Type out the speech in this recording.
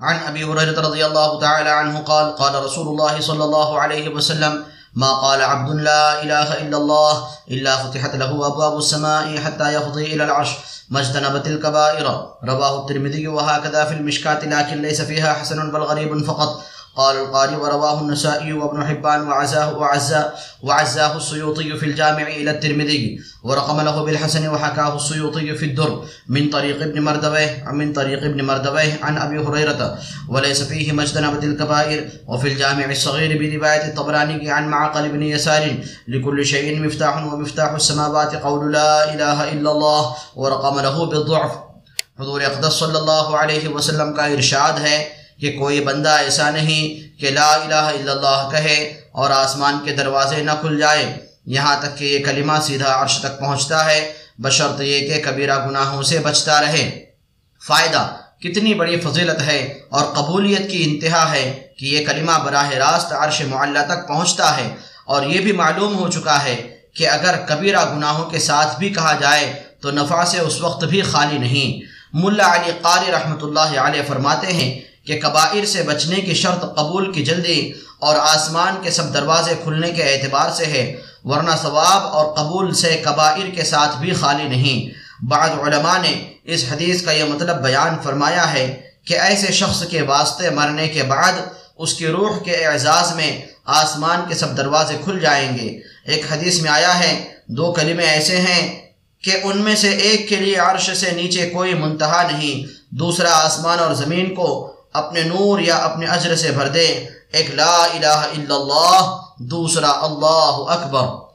عن أبي هريرة رضي الله تعالى عنه قال قال رسول الله صلى الله عليه وسلم ما قال عبد لا إله إلا الله إلا فتحت له أبواب السماء حتى يفضي إلى العرش. ما اجتنبت الكبائر. رواه الترمذي وهكذا في المشكات لكن ليس فيها حسن بل غريب فقط. قال القاري ورواه النسائي وابن حبان وعزاه وعزاه وعزاه السيوطي في الجامع إلى الترمذي، ورقم له بالحسن وحكاه السيوطي في الدر، من طريق ابن مردويه، من طريق ابن مردويه عن أبي هريرة، وليس فيه مجتنبة الكبائر، وفي الجامع الصغير برواية الطبراني عن معقل بن يسار، لكل شيء مفتاح ومفتاح السماوات، قول لا إله إلا الله، ورقم له بالضعف. حضور اقدس صلی اللہ علیہ وسلم کا ارشاد ہے کہ کوئی بندہ ایسا نہیں کہ لا الہ الا اللہ کہے اور آسمان کے دروازے نہ کھل جائے۔ یہاں تک کہ یہ کلمہ سیدھا عرش تک پہنچتا ہے۔ بشرط یہ کہ کبیرہ گناہوں سے بچتا رہے۔ فائدہ، کتنی بڑی فضیلت ہے اور قبولیت کی انتہا ہے کہ یہ کلمہ براہ راست عرش معلّہ تک پہنچتا ہے۔ اور یہ بھی معلوم ہو چکا ہے کہ اگر کبیرہ گناہوں کے ساتھ بھی کہا جائے تو نفع سے اس وقت بھی خالی نہیں۔ ملا علی قاری رحمۃ اللہ علیہ فرماتے ہیں کہ کبائر سے بچنے کی شرط قبول کی جلدی اور آسمان کے سب دروازے کھلنے کے اعتبار سے ہے، ورنہ ثواب اور قبول سے کبائر کے ساتھ بھی خالی نہیں۔ بعض علماء نے اس حدیث کا یہ مطلب بیان فرمایا ہے کہ ایسے شخص کے واسطے مرنے کے بعد اس کی روح کے اعزاز میں آسمان کے سب دروازے کھل جائیں گے۔ ایک حدیث میں آیا ہے، دو کلمے ایسے ہیں کہ ان میں سے ایک کے لیے عرش سے نیچے کوئی منتہا نہیں، دوسرا آسمان اور زمین کو اپنے نور یا اپنے اجر سے بھر دے ایک لا الہ الا اللہ، دوسرا اللہ اکبر۔